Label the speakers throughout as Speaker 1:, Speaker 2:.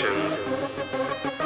Speaker 1: rigged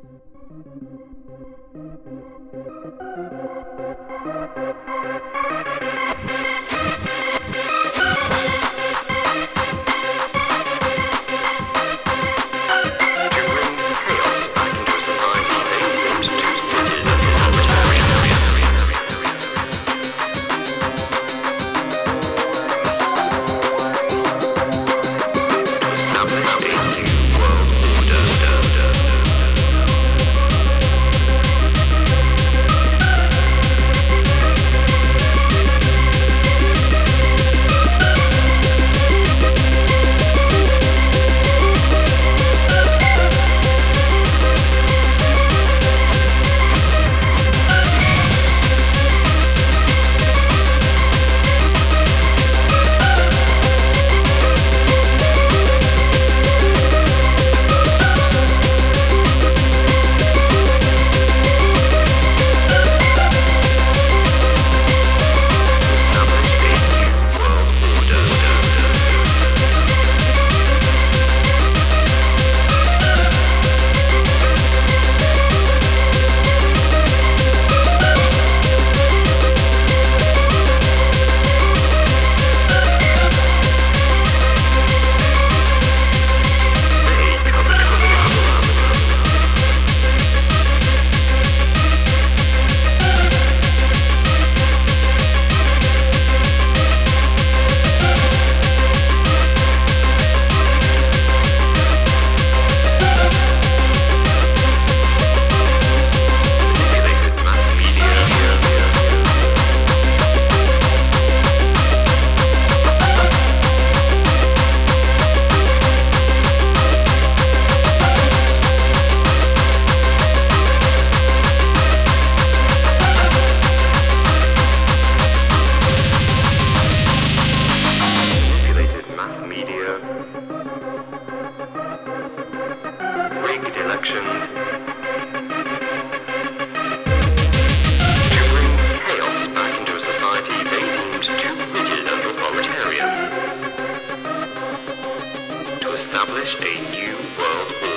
Speaker 1: Thank you. establish a new world order.